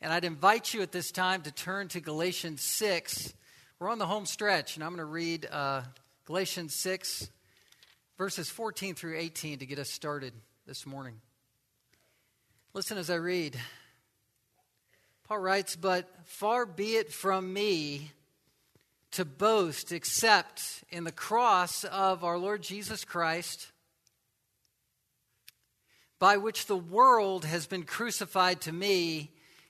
And I'd invite you at this time to turn to Galatians 6. We're on the home stretch, and I'm going to read uh, Galatians 6, verses 14 through 18 to get us started this morning. Listen as I read. Paul writes, But far be it from me to boast except in the cross of our Lord Jesus Christ, by which the world has been crucified to me,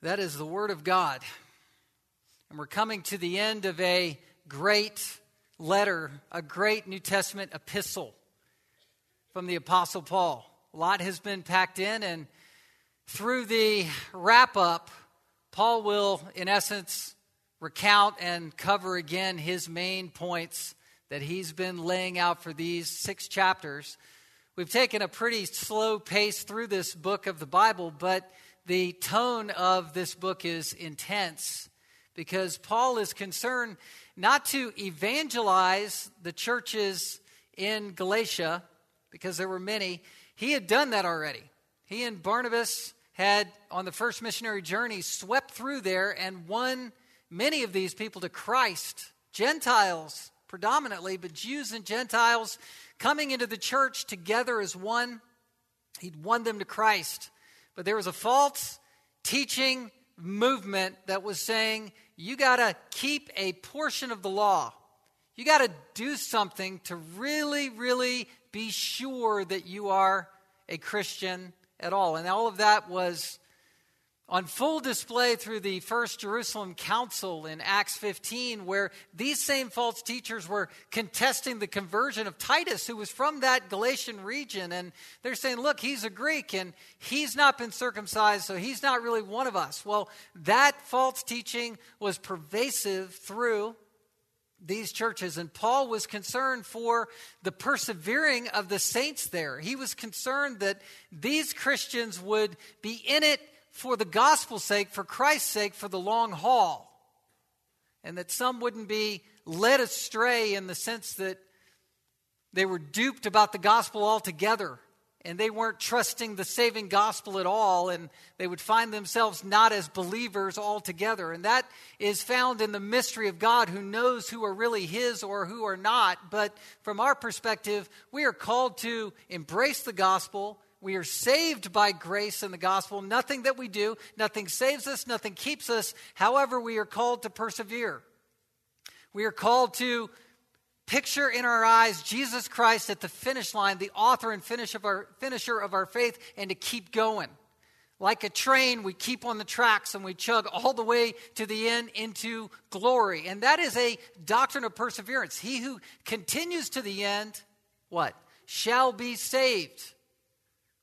That is the Word of God. And we're coming to the end of a great letter, a great New Testament epistle from the Apostle Paul. A lot has been packed in, and through the wrap up, Paul will, in essence, recount and cover again his main points that he's been laying out for these six chapters. We've taken a pretty slow pace through this book of the Bible, but the tone of this book is intense because Paul is concerned not to evangelize the churches in Galatia, because there were many. He had done that already. He and Barnabas had, on the first missionary journey, swept through there and won many of these people to Christ. Gentiles, predominantly, but Jews and Gentiles coming into the church together as one. He'd won them to Christ. But there was a false teaching movement that was saying you got to keep a portion of the law. You got to do something to really, really be sure that you are a Christian at all. And all of that was on full display through the First Jerusalem Council in Acts 15, where these same false teachers were contesting the conversion of Titus, who was from that Galatian region. And they're saying, look, he's a Greek and he's not been circumcised, so he's not really one of us. Well, that false teaching was pervasive through these churches. And Paul was concerned for the persevering of the saints there. He was concerned that these Christians would be in it for the gospel's sake, for Christ's sake, for the long haul. And that some wouldn't be led astray in the sense that they were duped about the gospel altogether and they weren't trusting the saving gospel at all, and they would find themselves not as believers altogether. And that is found in the mystery of God, who knows who are really His or who are not. But from our perspective, we are called to embrace the gospel. We are saved by grace in the gospel. Nothing that we do, nothing saves us, nothing keeps us. However, we are called to persevere. We are called to picture in our eyes Jesus Christ at the finish line, the author and finish of our, finisher of our faith, and to keep going. Like a train, we keep on the tracks and we chug all the way to the end into glory. And that is a doctrine of perseverance. He who continues to the end, what? Shall be saved.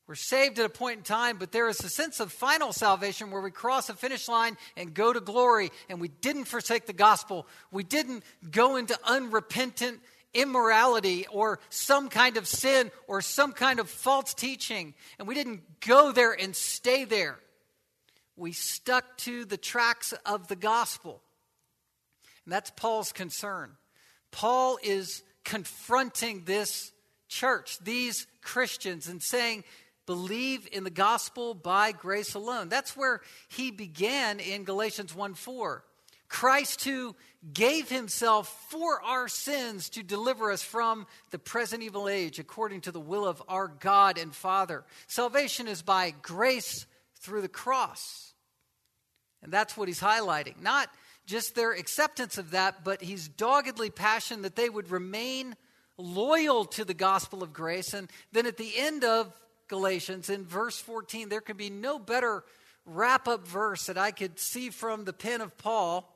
We're saved at a point in time, but there is a sense of final salvation where we cross a finish line and go to glory, and we didn't forsake the gospel. We didn't go into unrepentant immorality or some kind of sin or some kind of false teaching, and we didn't go there and stay there. We stuck to the tracks of the gospel. And that's Paul's concern. Paul is confronting this church, these Christians, and saying, believe in the gospel by grace alone. That's where he began in Galatians 1 4. Christ who gave himself for our sins to deliver us from the present evil age according to the will of our God and Father. Salvation is by grace through the cross. And that's what he's highlighting. Not just their acceptance of that, but he's doggedly passionate that they would remain loyal to the gospel of grace. And then at the end of Galatians, in verse 14, there can be no better wrap up verse that I could see from the pen of Paul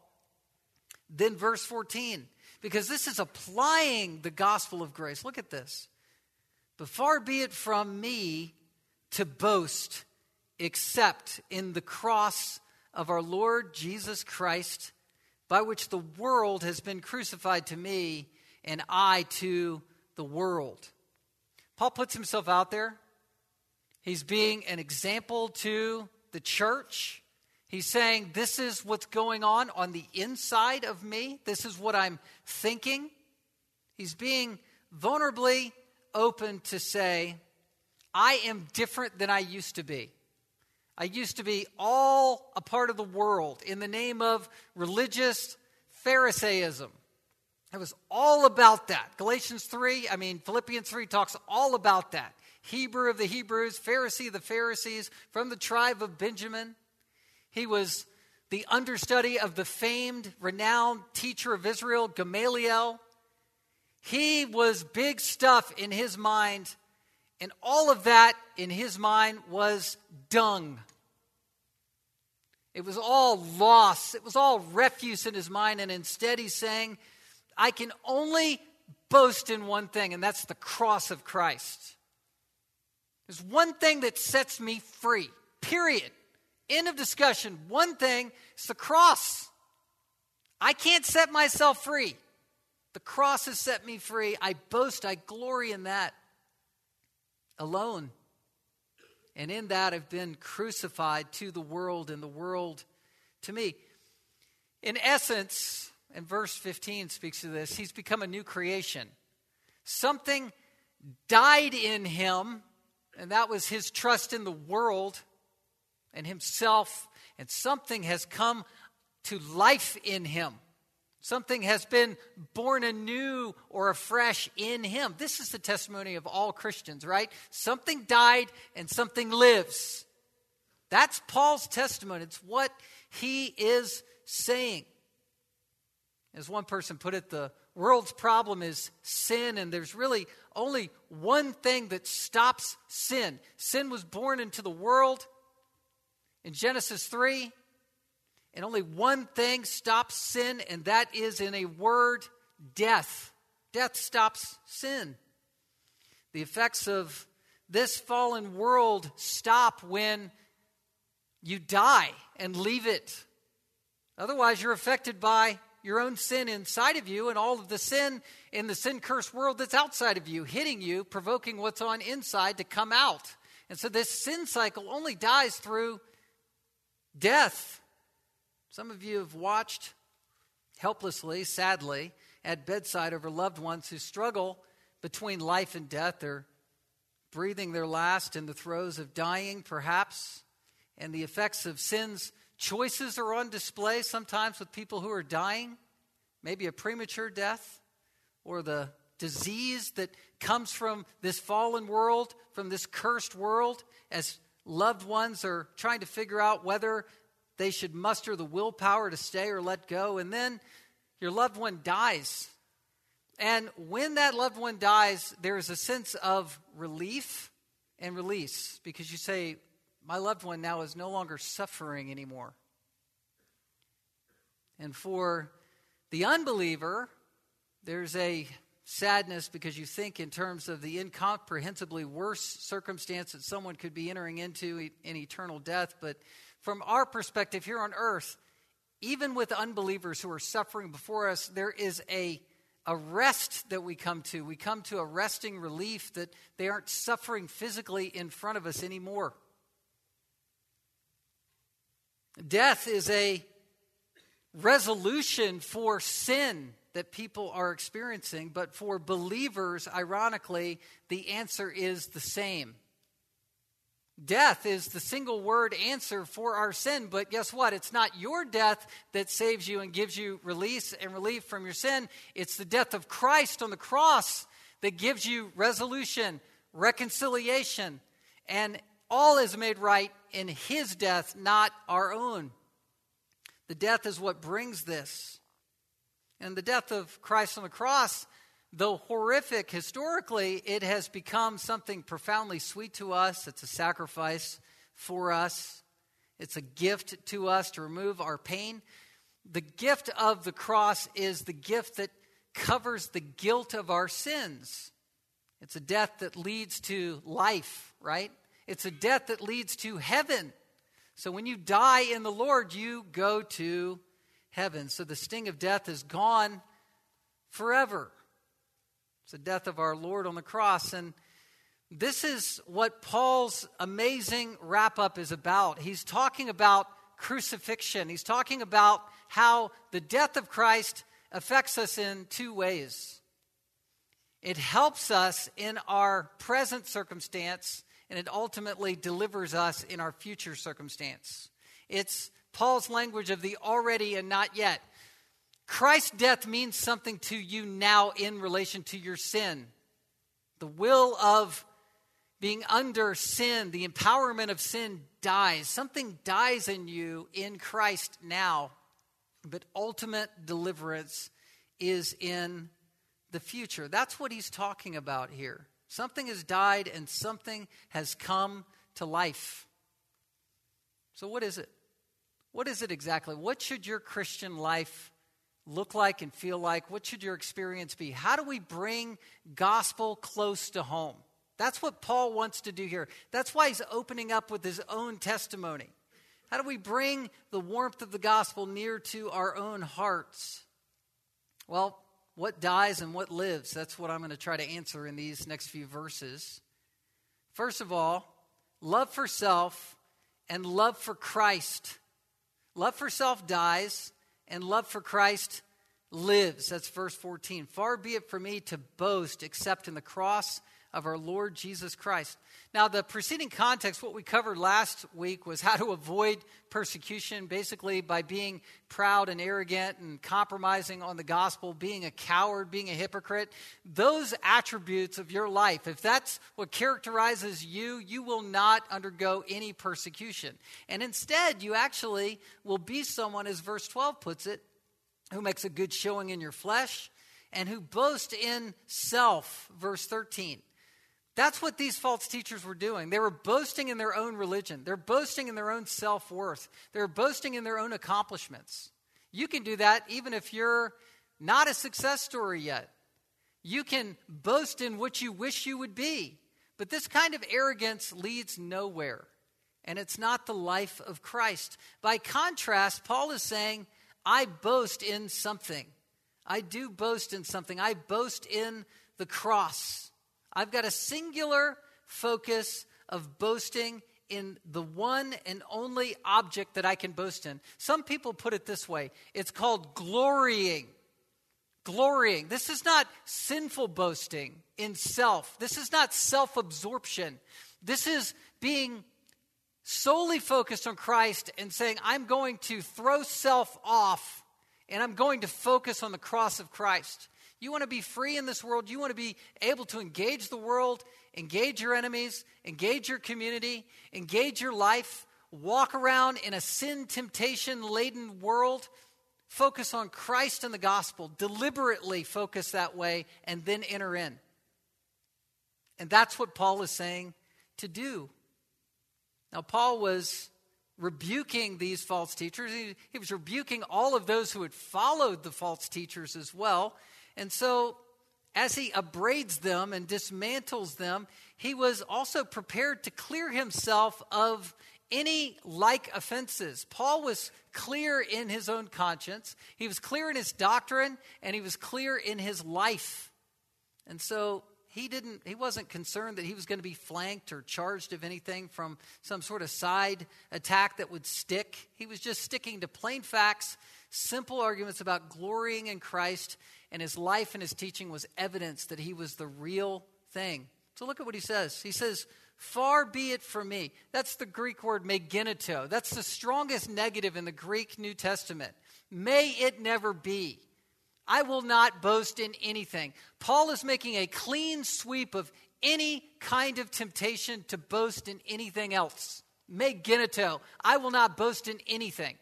than verse 14, because this is applying the gospel of grace. Look at this. But far be it from me to boast except in the cross of our Lord Jesus Christ, by which the world has been crucified to me and I to the world. Paul puts himself out there. He's being an example to the church. He's saying, This is what's going on on the inside of me. This is what I'm thinking. He's being vulnerably open to say, I am different than I used to be. I used to be all a part of the world in the name of religious Pharisaism. It was all about that. Galatians 3, I mean, Philippians 3 talks all about that. Hebrew of the Hebrews, Pharisee of the Pharisees, from the tribe of Benjamin. He was the understudy of the famed, renowned teacher of Israel, Gamaliel. He was big stuff in his mind, and all of that in his mind was dung. It was all loss, it was all refuse in his mind, and instead he's saying, I can only boast in one thing, and that's the cross of Christ. There's one thing that sets me free, period. End of discussion. One thing is the cross. I can't set myself free. The cross has set me free. I boast, I glory in that alone. And in that, I've been crucified to the world and the world to me. In essence, and verse 15 speaks to this, he's become a new creation. Something died in him, and that was his trust in the world and himself, and something has come to life in him. Something has been born anew or afresh in him. This is the testimony of all Christians, right? Something died and something lives. That's Paul's testimony. It's what he is saying. As one person put it, the world's problem is sin, and there's really only one thing that stops sin. Sin was born into the world in Genesis 3, and only one thing stops sin, and that is in a word death. Death stops sin. The effects of this fallen world stop when you die and leave it. Otherwise, you're affected by your own sin inside of you and all of the sin in the sin cursed world that's outside of you, hitting you, provoking what's on inside to come out. And so this sin cycle only dies through death. Some of you have watched helplessly, sadly, at bedside over loved ones who struggle between life and death. They're breathing their last in the throes of dying, perhaps, and the effects of sin's choices are on display sometimes with people who are dying, maybe a premature death, or the disease that comes from this fallen world, from this cursed world, as loved ones are trying to figure out whether they should muster the willpower to stay or let go. And then your loved one dies. And when that loved one dies, there's a sense of relief and release because you say, My loved one now is no longer suffering anymore. And for the unbeliever, there's a sadness because you think in terms of the incomprehensibly worse circumstance that someone could be entering into in eternal death. But from our perspective here on earth, even with unbelievers who are suffering before us, there is a, a rest that we come to. We come to a resting relief that they aren't suffering physically in front of us anymore. Death is a resolution for sin that people are experiencing, but for believers, ironically, the answer is the same. Death is the single word answer for our sin, but guess what? It's not your death that saves you and gives you release and relief from your sin. It's the death of Christ on the cross that gives you resolution, reconciliation, and all is made right in His death, not our own. The death is what brings this. And the death of Christ on the cross Though horrific historically, it has become something profoundly sweet to us. It's a sacrifice for us, it's a gift to us to remove our pain. The gift of the cross is the gift that covers the guilt of our sins. It's a death that leads to life, right? It's a death that leads to heaven. So when you die in the Lord, you go to heaven. So the sting of death is gone forever. It's the death of our Lord on the cross. And this is what Paul's amazing wrap up is about. He's talking about crucifixion, he's talking about how the death of Christ affects us in two ways. It helps us in our present circumstance, and it ultimately delivers us in our future circumstance. It's Paul's language of the already and not yet. Christ's death means something to you now in relation to your sin. The will of being under sin, the empowerment of sin dies. Something dies in you in Christ now, but ultimate deliverance is in the future. That's what he's talking about here. Something has died and something has come to life. So, what is it? What is it exactly? What should your Christian life look like and feel like? What should your experience be? How do we bring gospel close to home? That's what Paul wants to do here. That's why he's opening up with his own testimony. How do we bring the warmth of the gospel near to our own hearts? Well, what dies and what lives? That's what I'm going to try to answer in these next few verses. First of all, love for self and love for Christ. Love for self dies, and love for Christ lives. That's verse 14. Far be it from me to boast except in the cross of our Lord Jesus Christ. Now, the preceding context, what we covered last week was how to avoid persecution, basically by being proud and arrogant and compromising on the gospel, being a coward, being a hypocrite. Those attributes of your life, if that's what characterizes you, you will not undergo any persecution. And instead, you actually will be someone, as verse 12 puts it, who makes a good showing in your flesh and who boast in self, verse 13. That's what these false teachers were doing. They were boasting in their own religion, they're boasting in their own self worth, they're boasting in their own accomplishments. You can do that even if you're not a success story yet. You can boast in what you wish you would be. But this kind of arrogance leads nowhere. And it's not the life of Christ. By contrast, Paul is saying, I boast in something. I do boast in something. I boast in the cross. I've got a singular focus of boasting in the one and only object that I can boast in. Some people put it this way it's called glorying. Glorying. This is not sinful boasting in self, this is not self absorption. This is being solely focused on Christ and saying, I'm going to throw self off and I'm going to focus on the cross of Christ. You want to be free in this world. You want to be able to engage the world, engage your enemies, engage your community, engage your life, walk around in a sin temptation laden world. Focus on Christ and the gospel. Deliberately focus that way and then enter in. And that's what Paul is saying to do. Now, Paul was rebuking these false teachers. He, he, was rebuking all of those who had followed the false teachers as well. And so, as he upbraids them and dismantles them, he was also prepared to clear himself of any like offenses. Paul was clear in his own conscience, he was clear in his doctrine, and he was clear in his life. And so he didn't he wasn't concerned that he was going to be flanked or charged of anything from some sort of side attack that would stick. He was just sticking to plain facts, simple arguments about glorying in Christ and his life and his teaching was evidence that he was the real thing. So look at what he says. He says, Far be it from me. That's the Greek word me genoito. That's the strongest negative in the Greek New Testament. May it never be. I will not boast in anything. Paul is making a clean sweep of any kind of temptation to boast in anything else. Me genoito. I will not boast in anything.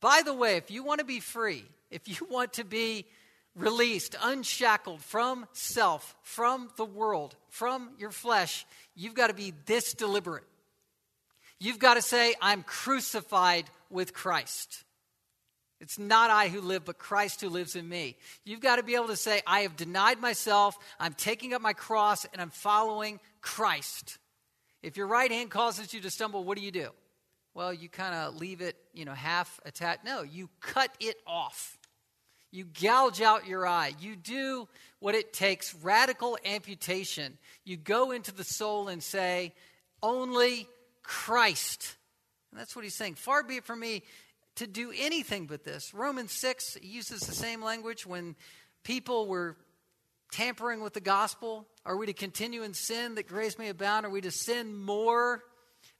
By the way, if you want to be free, if you want to be released, unshackled from self, from the world, from your flesh, you've got to be this deliberate. You've got to say, I'm crucified with Christ. It's not I who live, but Christ who lives in me. You've got to be able to say, I have denied myself, I'm taking up my cross, and I'm following Christ. If your right hand causes you to stumble, what do you do? Well, you kind of leave it, you know, half attached. No, you cut it off. You gouge out your eye. You do what it takes radical amputation. You go into the soul and say, Only Christ. And that's what he's saying. Far be it from me to do anything but this. Romans 6 uses the same language when people were tampering with the gospel. Are we to continue in sin that grace may abound? Are we to sin more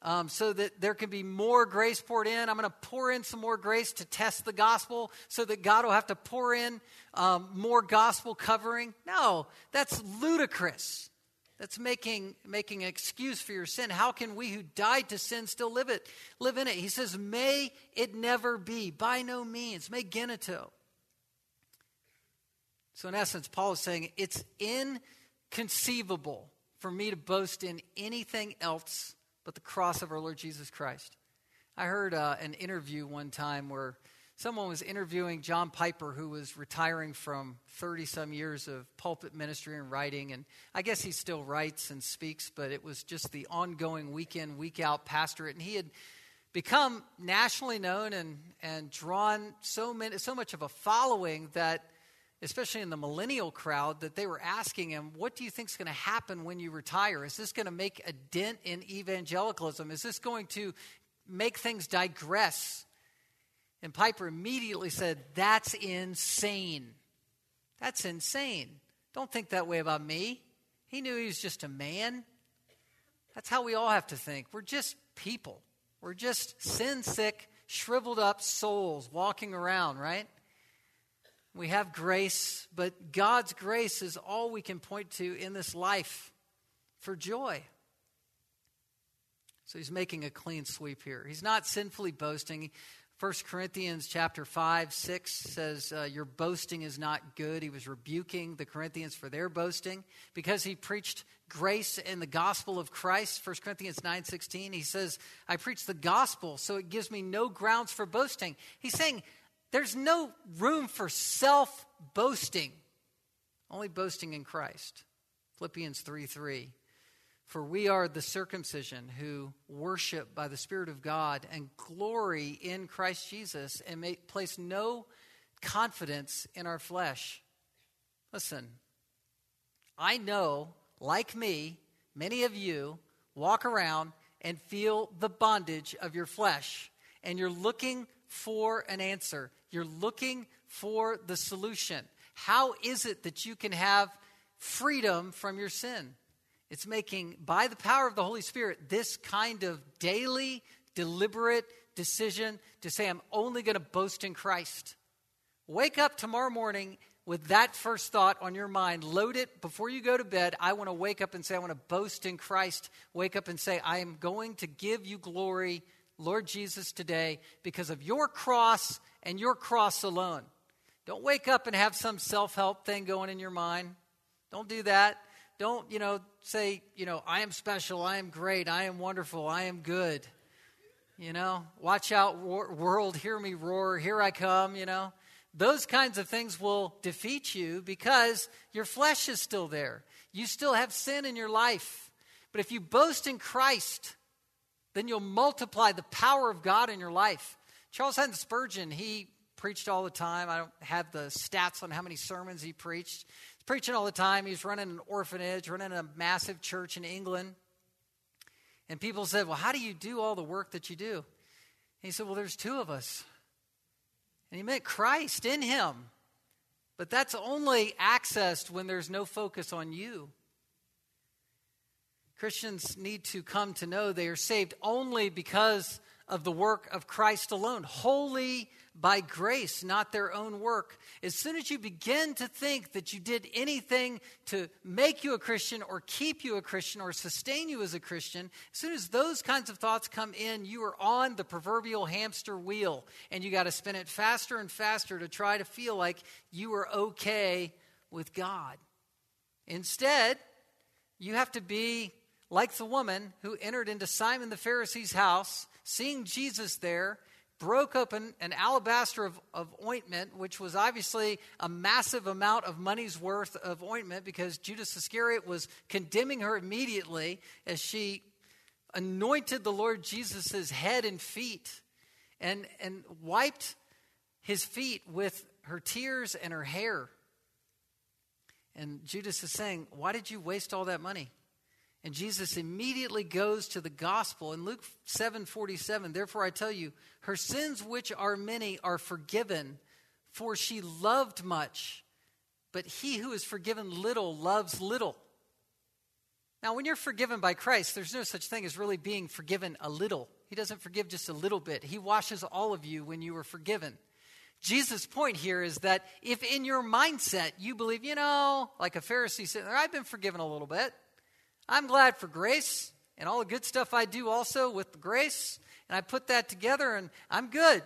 um, so that there can be more grace poured in? I'm going to pour in some more grace to test the gospel so that God will have to pour in um, more gospel covering? No, that's ludicrous. That's making, making an excuse for your sin. How can we who died to sin still live it, live in it? He says, May it never be. By no means. May genoito. So, in essence, Paul is saying it's inconceivable for me to boast in anything else but the cross of our Lord Jesus Christ. I heard uh, an interview one time where someone was interviewing John Piper, who was retiring from 30 some years of pulpit ministry and writing. And I guess he still writes and speaks, but it was just the ongoing week in, week out pastorate. And he had become nationally known and, and drawn so, many, so much of a following that especially in the millennial crowd, that they were asking him, What do you think is going to happen when you retire? Is this going to make a dent in evangelicalism? Is this going to make things digress? And Piper immediately said, That's insane. That's insane. Don't think that way about me. He knew he was just a man. That's how we all have to think. We're just people. We're just sin sick, shriveled up souls walking around, right? We have grace, but God's grace is all we can point to in this life for joy. So he's making a clean sweep here. He's not sinfully boasting. 1 Corinthians chapter 5, 6 says, uh, Your boasting is not good. He was rebuking the Corinthians for their boasting because he preached grace in the gospel of Christ. 1 Corinthians 9, 16, he says, I preach the gospel, so it gives me no grounds for boasting. He's saying, there's no room for self boasting, only boasting in Christ. Philippians 3 3. For we are the circumcision who worship by the Spirit of God and glory in Christ Jesus and may place no confidence in our flesh. Listen, I know, like me, many of you walk around and feel the bondage of your flesh, and you're looking for an answer. You're looking for the solution. How is it that you can have freedom from your sin? It's making, by the power of the Holy Spirit, this kind of daily, deliberate decision to say, I'm only going to boast in Christ. Wake up tomorrow morning with that first thought on your mind. Load it before you go to bed. I want to wake up and say, I want to boast in Christ. Wake up and say, I am going to give you glory Lord Jesus, today because of your cross and your cross alone. Don't wake up and have some self help thing going in your mind. Don't do that. Don't, you know, say, you know, I am special, I am great, I am wonderful, I am good. You know, watch out, world, hear me roar, here I come, you know. Those kinds of things will defeat you because your flesh is still there. You still have sin in your life. But if you boast in Christ, then you'll multiply the power of God in your life. Charles Haddon Spurgeon, he preached all the time. I don't have the stats on how many sermons he preached. He's preaching all the time. He's running an orphanage, running a massive church in England. And people said, Well, how do you do all the work that you do? And he said, Well, there's two of us. And he meant Christ in him. But that's only accessed when there's no focus on you. Christians need to come to know they are saved only because of the work of Christ alone, wholly by grace, not their own work. As soon as you begin to think that you did anything to make you a Christian or keep you a Christian or sustain you as a Christian, as soon as those kinds of thoughts come in, you are on the proverbial hamster wheel and you got to spin it faster and faster to try to feel like you are okay with God. Instead, you have to be like the woman who entered into Simon the Pharisee's house, seeing Jesus there, broke open an alabaster of, of ointment, which was obviously a massive amount of money's worth of ointment because Judas Iscariot was condemning her immediately as she anointed the Lord Jesus' head and feet and, and wiped his feet with her tears and her hair. And Judas is saying, Why did you waste all that money? And Jesus immediately goes to the gospel. In Luke 7:47, therefore I tell you, her sins, which are many, are forgiven, for she loved much. But he who is forgiven little loves little. Now, when you're forgiven by Christ, there's no such thing as really being forgiven a little. He doesn't forgive just a little bit, He washes all of you when you are forgiven. Jesus' point here is that if in your mindset you believe, you know, like a Pharisee there, I've been forgiven a little bit. I'm glad for grace and all the good stuff I do also with grace. And I put that together and I'm good.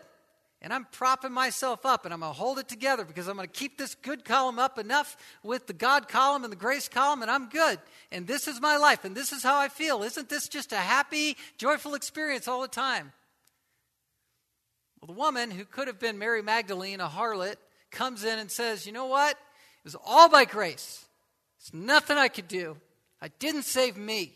And I'm propping myself up and I'm going to hold it together because I'm going to keep this good column up enough with the God column and the grace column and I'm good. And this is my life and this is how I feel. Isn't this just a happy, joyful experience all the time? Well, the woman who could have been Mary Magdalene, a harlot, comes in and says, You know what? It was all by grace. It's nothing I could do. I didn't save me.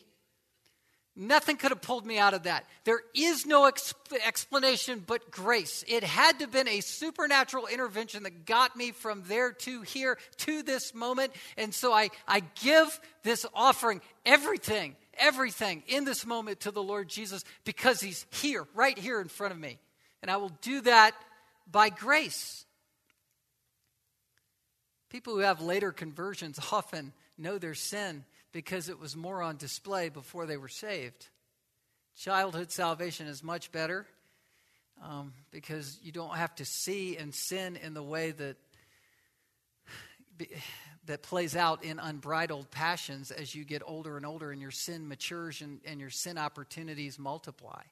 Nothing could have pulled me out of that. There is no exp- explanation but grace. It had to have been a supernatural intervention that got me from there to here to this moment. And so I, I give this offering, everything, everything in this moment to the Lord Jesus because He's here, right here in front of me. And I will do that by grace. People who have later conversions often know their sin because it was more on display before they were saved. Childhood salvation is much better um, because you don't have to see and sin in the way that that plays out in unbridled passions as you get older and older and your sin matures and, and your sin opportunities multiply.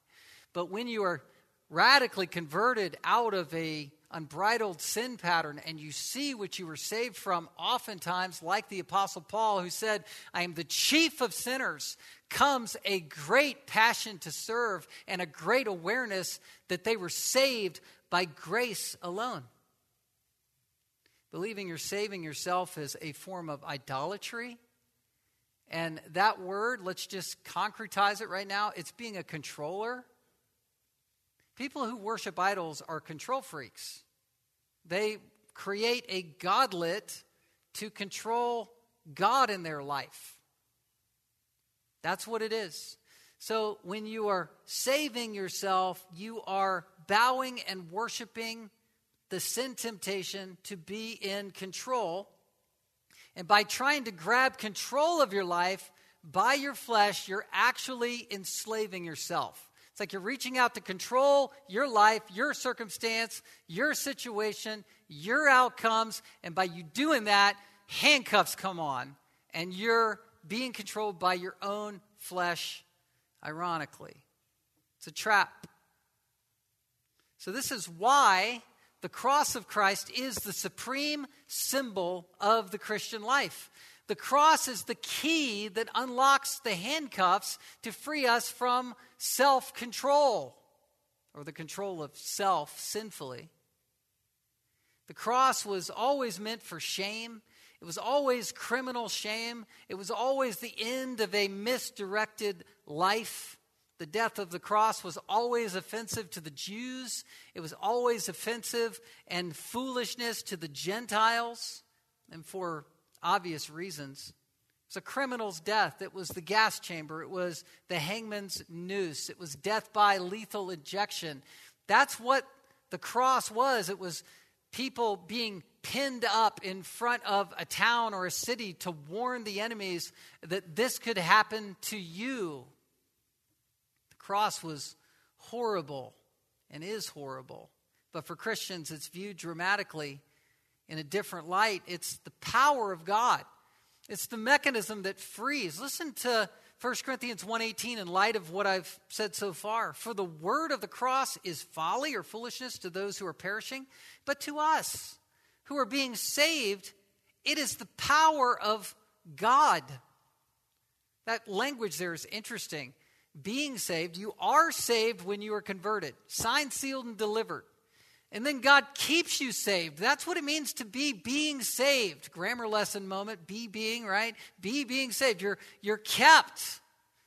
But when you are radically converted out of a unbridled sin pattern and you see what you were saved from oftentimes like the apostle paul who said i am the chief of sinners comes a great passion to serve and a great awareness that they were saved by grace alone. Believing you're saving yourself is a form of idolatry and that word let's just concretize it right now it's being a controller People who worship idols are control freaks. They create a godlet to control God in their life. That's what it is. So when you are saving yourself, you are bowing and worshiping the sin temptation to be in control. And by trying to grab control of your life by your flesh, you're actually enslaving yourself. It's like you're reaching out to control your life, your circumstance, your situation, your outcomes. And by you doing that, handcuffs come on. And you're being controlled by your own flesh, ironically. It's a trap. So, this is why the cross of Christ is the supreme symbol of the Christian life. The cross is the key that unlocks the handcuffs to free us from self control or the control of self sinfully. The cross was always meant for shame. It was always criminal shame. It was always the end of a misdirected life. The death of the cross was always offensive to the Jews. It was always offensive and foolishness to the Gentiles. And for obvious reasons. It was a criminal's death. It was the gas chamber. It was the hangman's noose. It was death by lethal injection. That's what the cross was. It was people being pinned up in front of a town or a city to warn the enemies that this could happen to you. The cross was horrible and is horrible. But for Christians, it's viewed dramatically in a different light. It's the power of God. It's the mechanism that frees. Listen to 1 Corinthians 1:18 in light of what I've said so far. For the word of the cross is folly or foolishness to those who are perishing, but to us who are being saved, it is the power of God. That language there is interesting. Being saved, you are saved when you are converted, signed, sealed, and delivered. And then God keeps you saved. That's what it means to be being saved. Grammar lesson moment. Be being, right? Be being saved. You're, you're kept.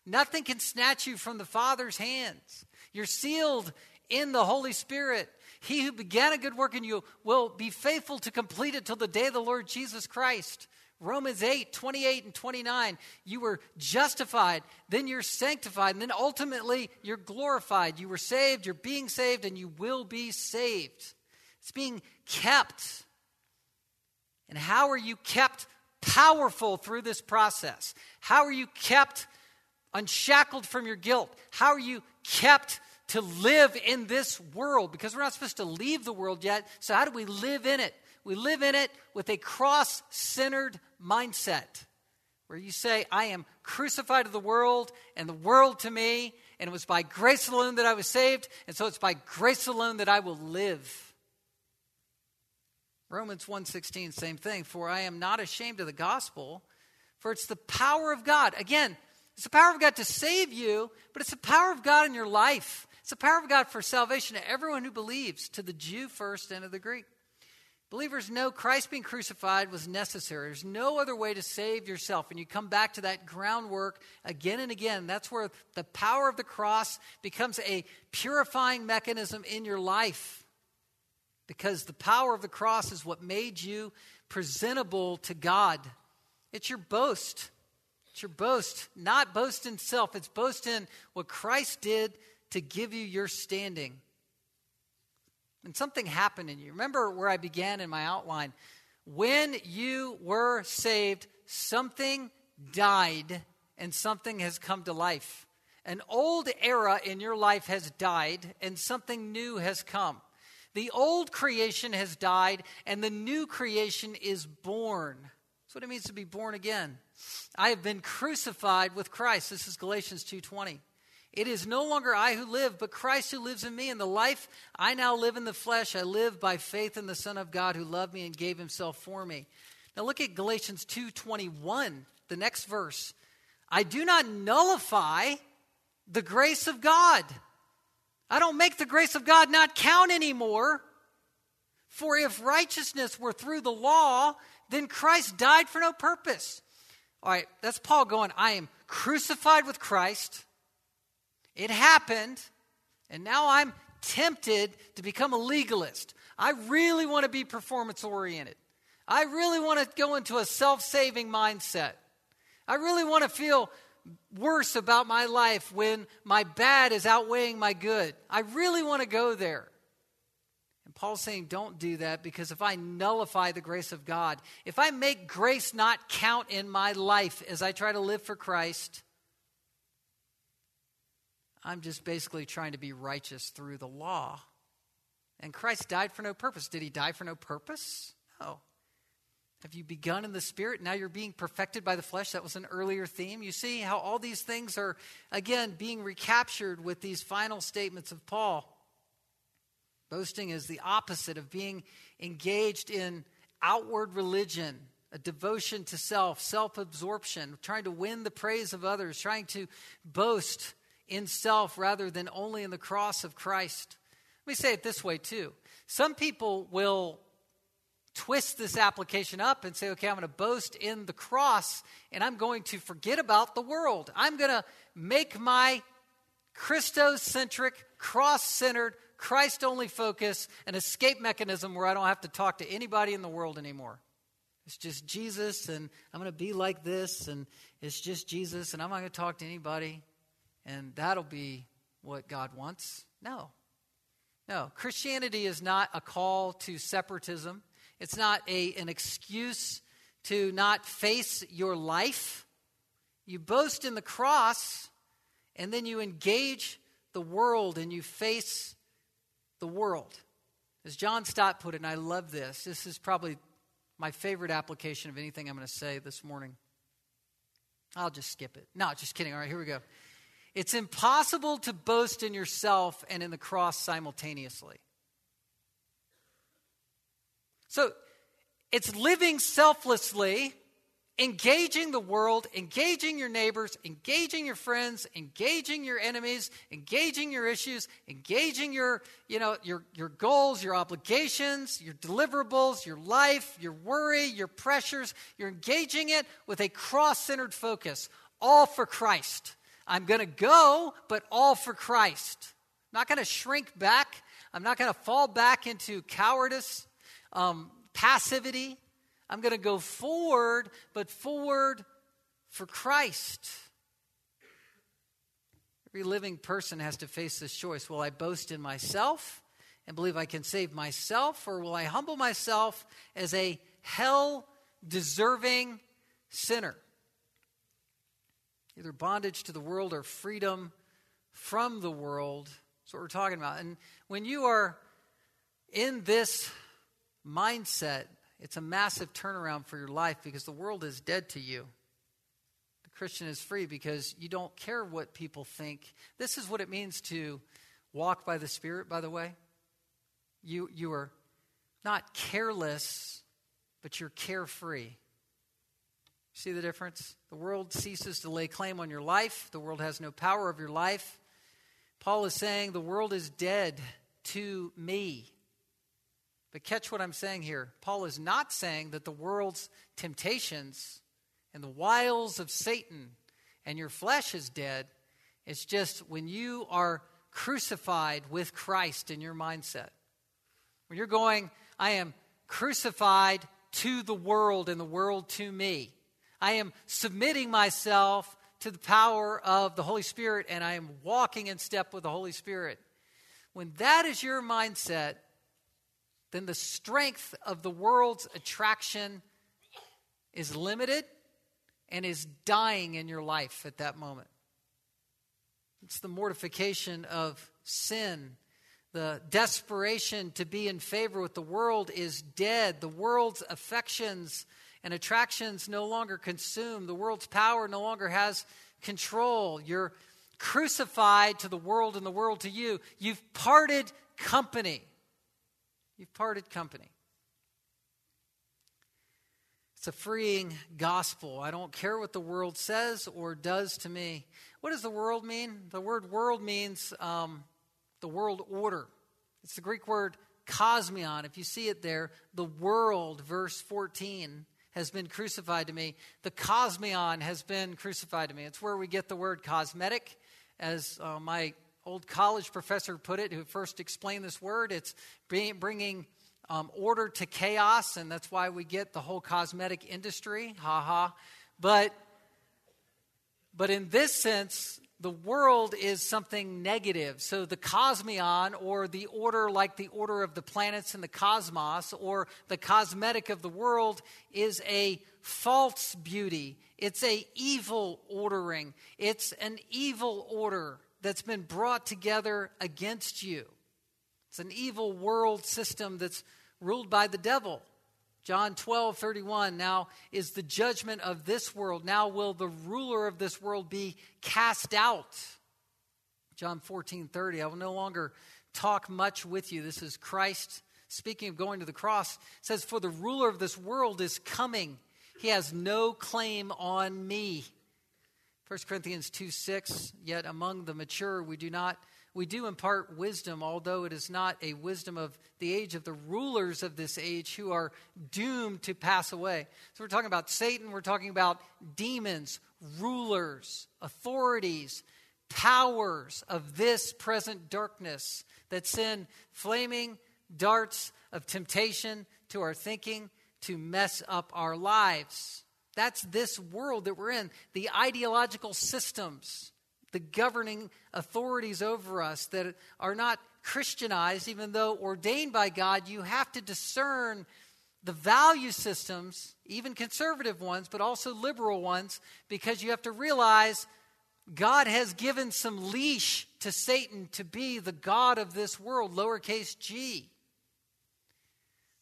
Nothing can snatch you from the Father's hands. You're sealed in the Holy Spirit. He who began a good work in you will be faithful to complete it till the day of the Lord Jesus Christ. Romans 8, 28 and 29. You were justified, then you're sanctified, and then ultimately you're glorified. You were saved, you're being saved, and you will be saved. It's being kept. And how are you kept powerful through this process? How are you kept unshackled from your guilt? How are you kept to live in this world? Because we're not supposed to leave the world yet. So, how do we live in it? We live in it with a cross centered mindset where you say, I am crucified to the world and the world to me, and it was by grace alone that I was saved, and so it's by grace alone that I will live. Romans 1:16 same thing. For I am not ashamed of the gospel for it's the power of God. Again it's the power of God to save you but it's the power of God in your life. It's the power of God for salvation to everyone who believes to the Jew first and to the Greek Believers know Christ being crucified was necessary. There's no other way to save yourself. And you come back to that groundwork again and again. That's where the power of the cross becomes a purifying mechanism in your life. Because the power of the cross is what made you presentable to God. It's your boast. It's your boast. Not boast in self, it's boast in what Christ did to give you your standing. And something happened in you. Remember where I began in my outline. When you were saved, something died and something has come to life. An old era in your life has died and something new has come. The old creation has died and the new creation is born. That's what it means to be born again. I have been crucified with Christ. This is Galatians 2:20. It is no longer I who live, but Christ who lives in me. And the life I now live in the flesh, I live by faith in the Son of God who loved me and gave himself for me. Now look at Galatians 2:21, the next verse. I do not nullify the grace of God. I don't make the grace of God not count anymore. For if righteousness were through the law, then Christ died for no purpose. All right, that's Paul going, I am crucified with Christ. It happened, and now I'm tempted to become a legalist. I really want to be performance oriented. I really want to go into a self saving mindset. I really want to feel worse about my life when my bad is outweighing my good. I really want to go there. And Paul's saying, don't do that because if I nullify the grace of God, if I make grace not count in my life as I try to live for Christ, I'm just basically trying to be righteous through the law. And Christ died for no purpose. Did he die for no purpose? No. Have you begun in the spirit? Now you're being perfected by the flesh. That was an earlier theme. You see how all these things are, again, being recaptured with these final statements of Paul. Boasting is the opposite of being engaged in outward religion, a devotion to self, self absorption, trying to win the praise of others, trying to boast in self rather than only in the cross of Christ. Let me say it this way, too. Some people will twist this application up and say, okay, I'm going to boast in the cross and I'm going to forget about the world. I'm going to make my Christocentric, cross centered, Christ only focus an escape mechanism where I don't have to talk to anybody in the world anymore. It's just Jesus, and I'm going to be like this, and it's just Jesus, and I'm not going to talk to anybody and that'll be what God wants. No. No. Christianity is not a call to separatism, it's not a, an excuse to not face your life. You boast in the cross, and then you engage the world and you face the world. As John Stott put it, and I love this, this is probably my favorite application of anything I'm going to say this morning. I'll just skip it. No, just kidding. All right, here we go. It's impossible to boast in yourself and in the cross simultaneously. So it's living selflessly, engaging the world, engaging your neighbors, engaging your friends, engaging your enemies, engaging your issues, engaging your, you know, your, your goals, your obligations, your deliverables, your life, your worry, your pressures. You're engaging it with a cross centered focus, all for Christ I'm going to go, but all for Christ. I'm not going to shrink back. I'm not going to fall back into cowardice, um, passivity. I'm going to go forward, but forward for Christ. Every living person has to face this choice. Will I boast in myself and believe I can save myself, or will I humble myself as a hell deserving sinner? Either bondage to the world or freedom from the world. That's what we're talking about. And when you are in this mindset, it's a massive turnaround for your life because the world is dead to you. The Christian is free because you don't care what people think. This is what it means to walk by the Spirit, by the way. You, you are not careless, but you're carefree. See the difference? The world ceases to lay claim on your life, the world has no power of your life. Paul is saying the world is dead to me. But catch what I'm saying here. Paul is not saying that the world's temptations and the wiles of Satan and your flesh is dead. It's just when you are crucified with Christ in your mindset. When you're going, I am crucified to the world and the world to me. I am submitting myself to the power of the Holy Spirit and I am walking in step with the Holy Spirit. When that is your mindset, then the strength of the world's attraction is limited and is dying in your life at that moment. It's the mortification of sin the desperation to be in favor with the world is dead. The world's affections and attractions no longer consume. The world's power no longer has control. You're crucified to the world and the world to you. You've parted company. You've parted company. It's a freeing gospel. I don't care what the world says or does to me. What does the world mean? The word world means um, the world order. It's the Greek word cosmion. If you see it there, the world, verse 14, has been crucified to me. The cosmion has been crucified to me. It's where we get the word cosmetic. As uh, my old college professor put it, who first explained this word, it's bringing um, order to chaos, and that's why we get the whole cosmetic industry. Ha ha. But, but in this sense, the world is something negative. So the cosmion, or the order like the order of the planets in the cosmos, or the cosmetic of the world, is a false beauty. It's a evil ordering. It's an evil order that's been brought together against you. It's an evil world system that's ruled by the devil. John 12, 31. Now is the judgment of this world. Now will the ruler of this world be cast out. John 14, 30. I will no longer talk much with you. This is Christ speaking of going to the cross. says, For the ruler of this world is coming. He has no claim on me. 1 Corinthians 2, 6. Yet among the mature we do not we do impart wisdom, although it is not a wisdom of the age of the rulers of this age who are doomed to pass away. So we're talking about Satan, we're talking about demons, rulers, authorities, powers of this present darkness that send flaming darts of temptation to our thinking to mess up our lives. That's this world that we're in. The ideological systems the governing authorities over us that are not Christianized, even though ordained by God, you have to discern the value systems, even conservative ones, but also liberal ones, because you have to realize God has given some leash to Satan to be the God of this world, lowercase g.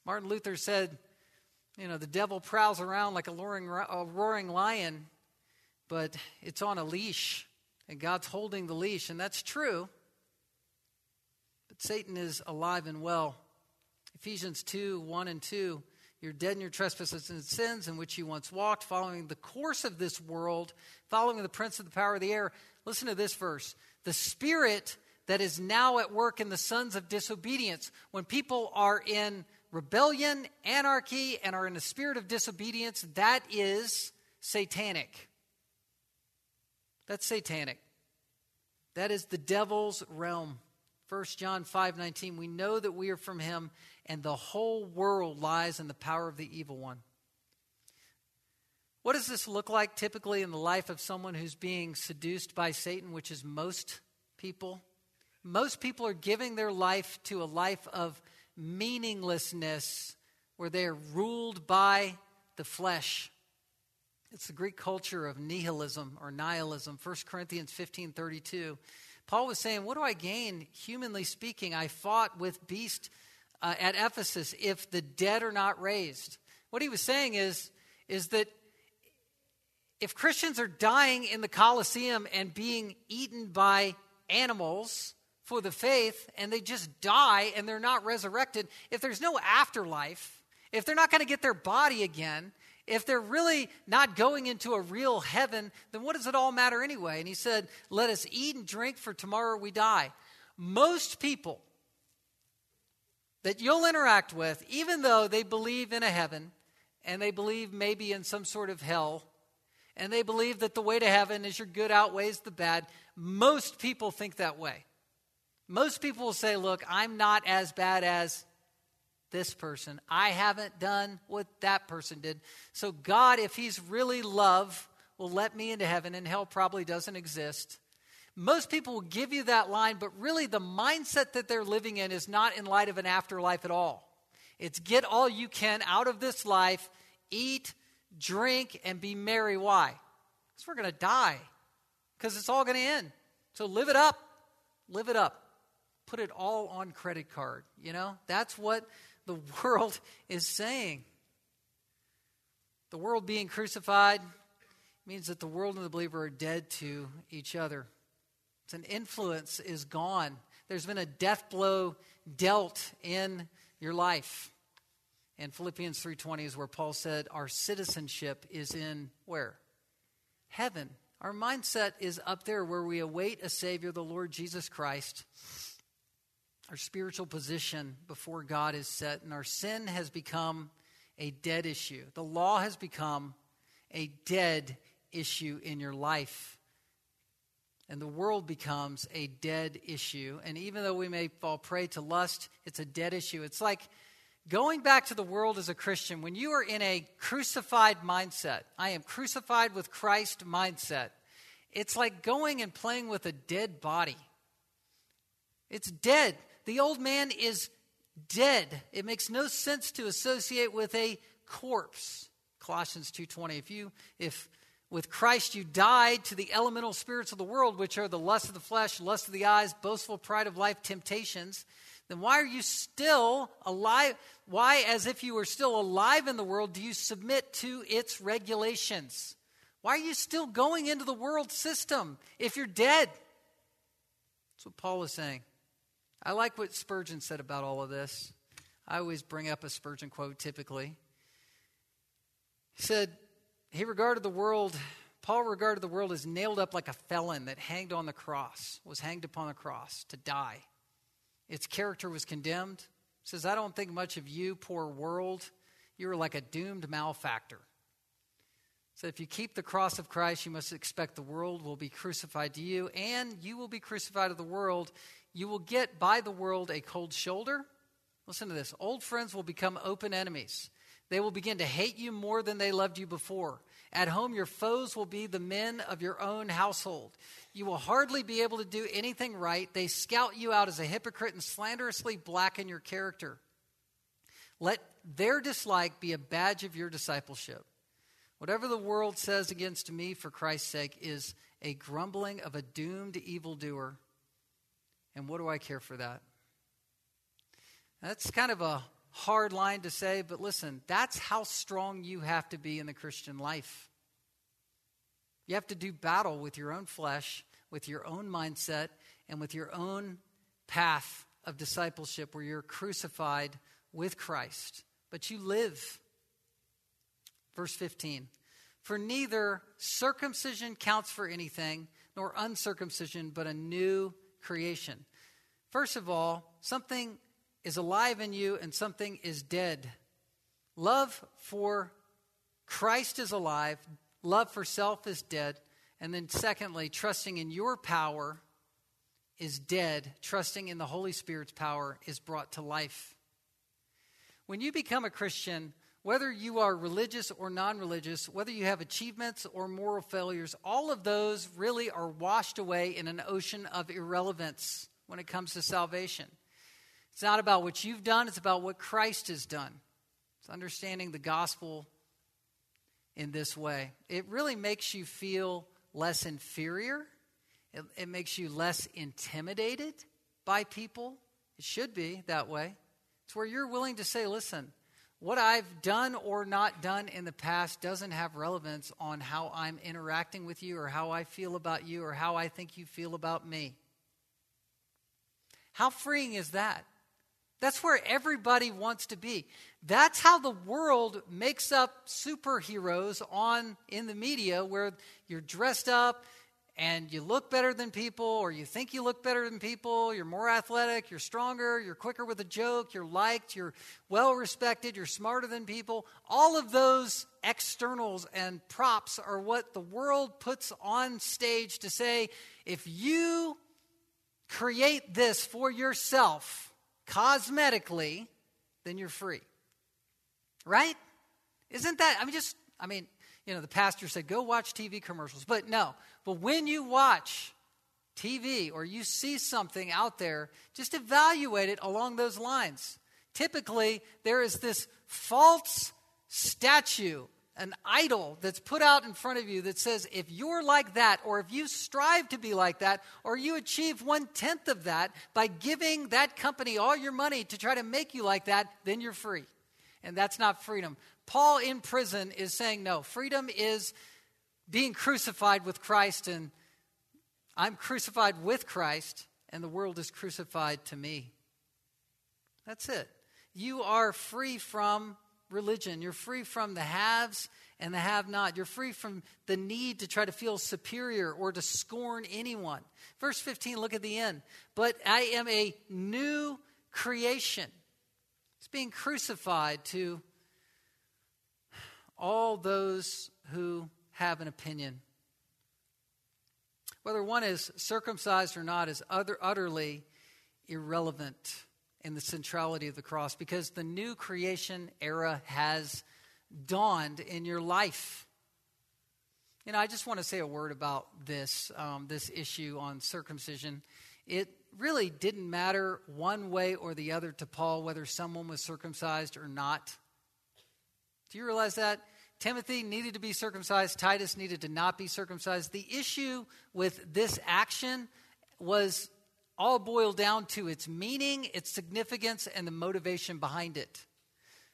Martin Luther said, you know, the devil prowls around like a roaring, a roaring lion, but it's on a leash and God's holding the leash, and that's true. But Satan is alive and well. Ephesians 2 1 and 2. You're dead in your trespasses and sins in which you once walked, following the course of this world, following the prince of the power of the air. Listen to this verse. The spirit that is now at work in the sons of disobedience. When people are in rebellion, anarchy, and are in a spirit of disobedience, that is satanic. That's satanic. That is the devil's realm. 1 John 5:19 We know that we are from him and the whole world lies in the power of the evil one. What does this look like typically in the life of someone who's being seduced by Satan, which is most people? Most people are giving their life to a life of meaninglessness where they are ruled by the flesh. It's the Greek culture of nihilism or nihilism. 1 Corinthians 15 32. Paul was saying, What do I gain, humanly speaking? I fought with beast uh, at Ephesus if the dead are not raised. What he was saying is, is that if Christians are dying in the Colosseum and being eaten by animals for the faith and they just die and they're not resurrected, if there's no afterlife, if they're not going to get their body again, if they're really not going into a real heaven, then what does it all matter anyway? And he said, Let us eat and drink, for tomorrow we die. Most people that you'll interact with, even though they believe in a heaven and they believe maybe in some sort of hell, and they believe that the way to heaven is your good outweighs the bad. Most people think that way. Most people will say, Look, I'm not as bad as this person. I haven't done what that person did. So, God, if He's really love, will let me into heaven, and hell probably doesn't exist. Most people will give you that line, but really the mindset that they're living in is not in light of an afterlife at all. It's get all you can out of this life, eat, drink, and be merry. Why? Because we're going to die, because it's all going to end. So live it up. Live it up. Put it all on credit card. You know, that's what the world is saying. The world being crucified means that the world and the believer are dead to each other. It's an influence is gone. There's been a death blow dealt in your life. And Philippians 3:20 is where Paul said our citizenship is in where? Heaven. Our mindset is up there where we await a savior, the Lord Jesus Christ. Our spiritual position before God is set and our sin has become a dead issue. The law has become a dead issue in your life. And the world becomes a dead issue. And even though we may fall prey to lust, it's a dead issue. It's like Going back to the world as a Christian, when you are in a crucified mindset, I am crucified with Christ mindset, it's like going and playing with a dead body. It's dead. The old man is dead. It makes no sense to associate with a corpse. Colossians 2:20 if you if with Christ you died to the elemental spirits of the world which are the lust of the flesh, lust of the eyes, boastful pride of life, temptations, then why are you still alive? Why, as if you were still alive in the world, do you submit to its regulations? Why are you still going into the world system if you're dead? That's what Paul is saying. I like what Spurgeon said about all of this. I always bring up a Spurgeon quote typically. He said, he regarded the world, Paul regarded the world as nailed up like a felon that hanged on the cross, was hanged upon the cross to die. Its character was condemned. It says, I don't think much of you, poor world. You are like a doomed malefactor. So if you keep the cross of Christ, you must expect the world will be crucified to you, and you will be crucified to the world. You will get by the world a cold shoulder. Listen to this old friends will become open enemies. They will begin to hate you more than they loved you before. At home, your foes will be the men of your own household. You will hardly be able to do anything right. They scout you out as a hypocrite and slanderously blacken your character. Let their dislike be a badge of your discipleship. Whatever the world says against me for Christ's sake is a grumbling of a doomed evildoer. And what do I care for that? That's kind of a hard line to say, but listen, that's how strong you have to be in the Christian life. You have to do battle with your own flesh, with your own mindset, and with your own path of discipleship where you're crucified with Christ. But you live. Verse 15 For neither circumcision counts for anything, nor uncircumcision, but a new creation. First of all, something is alive in you and something is dead. Love for Christ is alive, love for self is dead. And then, secondly, trusting in your power is dead, trusting in the Holy Spirit's power is brought to life. When you become a Christian, whether you are religious or non religious, whether you have achievements or moral failures, all of those really are washed away in an ocean of irrelevance when it comes to salvation. It's not about what you've done, it's about what Christ has done. It's understanding the gospel in this way. It really makes you feel less inferior, it, it makes you less intimidated by people. It should be that way. It's where you're willing to say, listen, what I've done or not done in the past doesn't have relevance on how I'm interacting with you or how I feel about you or how I think you feel about me. How freeing is that? That's where everybody wants to be. That's how the world makes up superheroes on in the media where you're dressed up and you look better than people or you think you look better than people, you're more athletic, you're stronger, you're quicker with a joke, you're liked, you're well respected, you're smarter than people. All of those externals and props are what the world puts on stage to say if you create this for yourself, cosmetically, then you're free. Right? Isn't that, I mean, just, I mean, you know, the pastor said, go watch TV commercials. But no, but when you watch TV or you see something out there, just evaluate it along those lines. Typically, there is this false statue an idol that's put out in front of you that says if you're like that, or if you strive to be like that, or you achieve one tenth of that by giving that company all your money to try to make you like that, then you're free. And that's not freedom. Paul in prison is saying no, freedom is being crucified with Christ, and I'm crucified with Christ, and the world is crucified to me. That's it. You are free from religion. You're free from the haves and the have not. You're free from the need to try to feel superior or to scorn anyone. Verse 15, look at the end. But I am a new creation. It's being crucified to all those who have an opinion. Whether one is circumcised or not is utter, utterly irrelevant in the centrality of the cross because the new creation era has dawned in your life. You know, I just want to say a word about this, um, this issue on circumcision. It really didn't matter one way or the other to Paul whether someone was circumcised or not. Do you realize that? Timothy needed to be circumcised, Titus needed to not be circumcised. The issue with this action was all boiled down to its meaning, its significance, and the motivation behind it.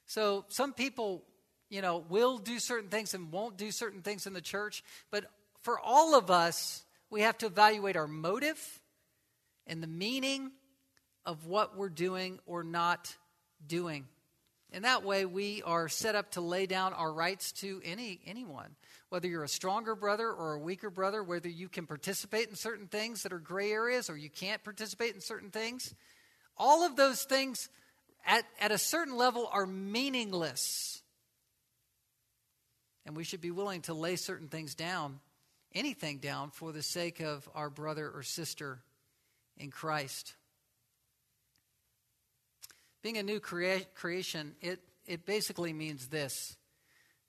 So some people, you know, will do certain things and won't do certain things in the church, but for all of us, we have to evaluate our motive and the meaning of what we're doing or not doing. In that way, we are set up to lay down our rights to any anyone whether you're a stronger brother or a weaker brother, whether you can participate in certain things that are gray areas or you can't participate in certain things. All of those things at, at a certain level are meaningless. And we should be willing to lay certain things down, anything down, for the sake of our brother or sister in Christ. Being a new crea- creation, it, it basically means this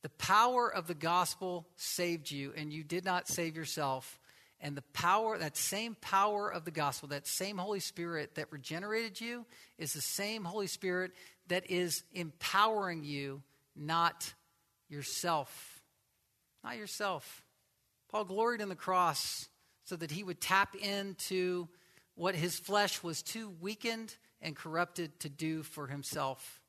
the power of the gospel saved you, and you did not save yourself. And the power, that same power of the gospel, that same Holy Spirit that regenerated you, is the same Holy Spirit that is empowering you, not yourself. Not yourself. Paul gloried in the cross so that he would tap into what his flesh was too weakened and corrupted to do for himself.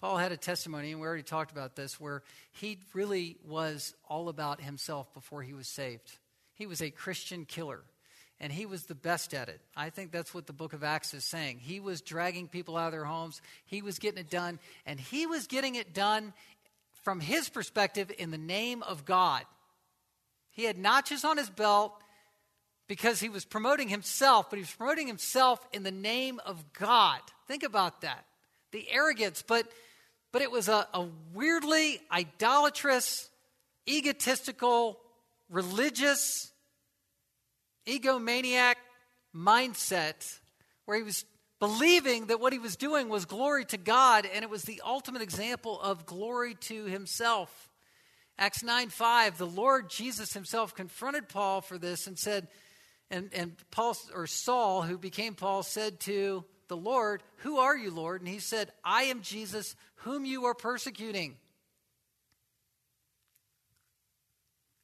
Paul had a testimony, and we already talked about this, where he really was all about himself before he was saved. He was a Christian killer, and he was the best at it. I think that's what the book of Acts is saying. He was dragging people out of their homes, he was getting it done, and he was getting it done from his perspective in the name of God. He had notches on his belt because he was promoting himself, but he was promoting himself in the name of God. Think about that. The arrogance, but but it was a, a weirdly idolatrous, egotistical, religious egomaniac mindset where he was believing that what he was doing was glory to God and it was the ultimate example of glory to himself. Acts 9 5, the Lord Jesus himself confronted Paul for this and said, and, and Paul or Saul, who became Paul, said to the Lord, Who are you, Lord? And he said, I am Jesus, whom you are persecuting.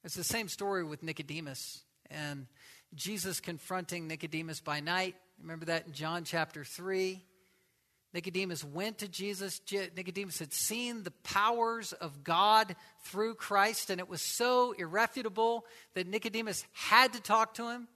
It's the same story with Nicodemus and Jesus confronting Nicodemus by night. Remember that in John chapter 3. Nicodemus went to Jesus. Nicodemus had seen the powers of God through Christ, and it was so irrefutable that Nicodemus had to talk to him.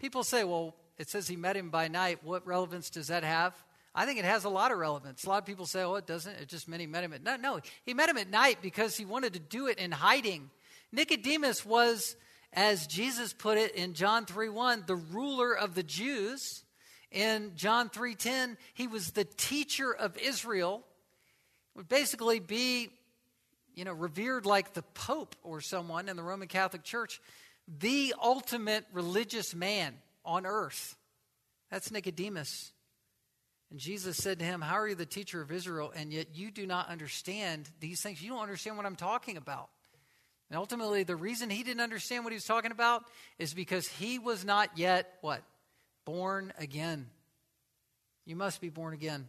People say, well, it says he met him by night. What relevance does that have? I think it has a lot of relevance. A lot of people say, oh, it doesn't. It just meant he met him at night. No, he met him at night because he wanted to do it in hiding. Nicodemus was, as Jesus put it in John 3 1, the ruler of the Jews. In John 3:10, he was the teacher of Israel. Would basically be, you know, revered like the Pope or someone in the Roman Catholic Church, the ultimate religious man on earth. That's Nicodemus. And Jesus said to him, How are you the teacher of Israel, and yet you do not understand these things? You don't understand what I'm talking about. And ultimately, the reason he didn't understand what he was talking about is because he was not yet what? born again. You must be born again.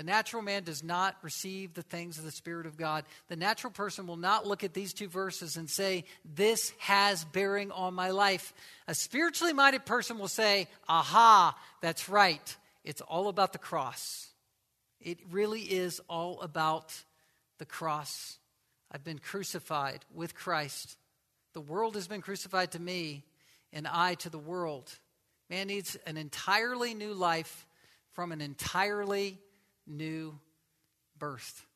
The natural man does not receive the things of the Spirit of God. The natural person will not look at these two verses and say, This has bearing on my life. A spiritually minded person will say, Aha, that's right. It's all about the cross. It really is all about the cross. I've been crucified with Christ. The world has been crucified to me, and I to the world. Man needs an entirely new life from an entirely new birth.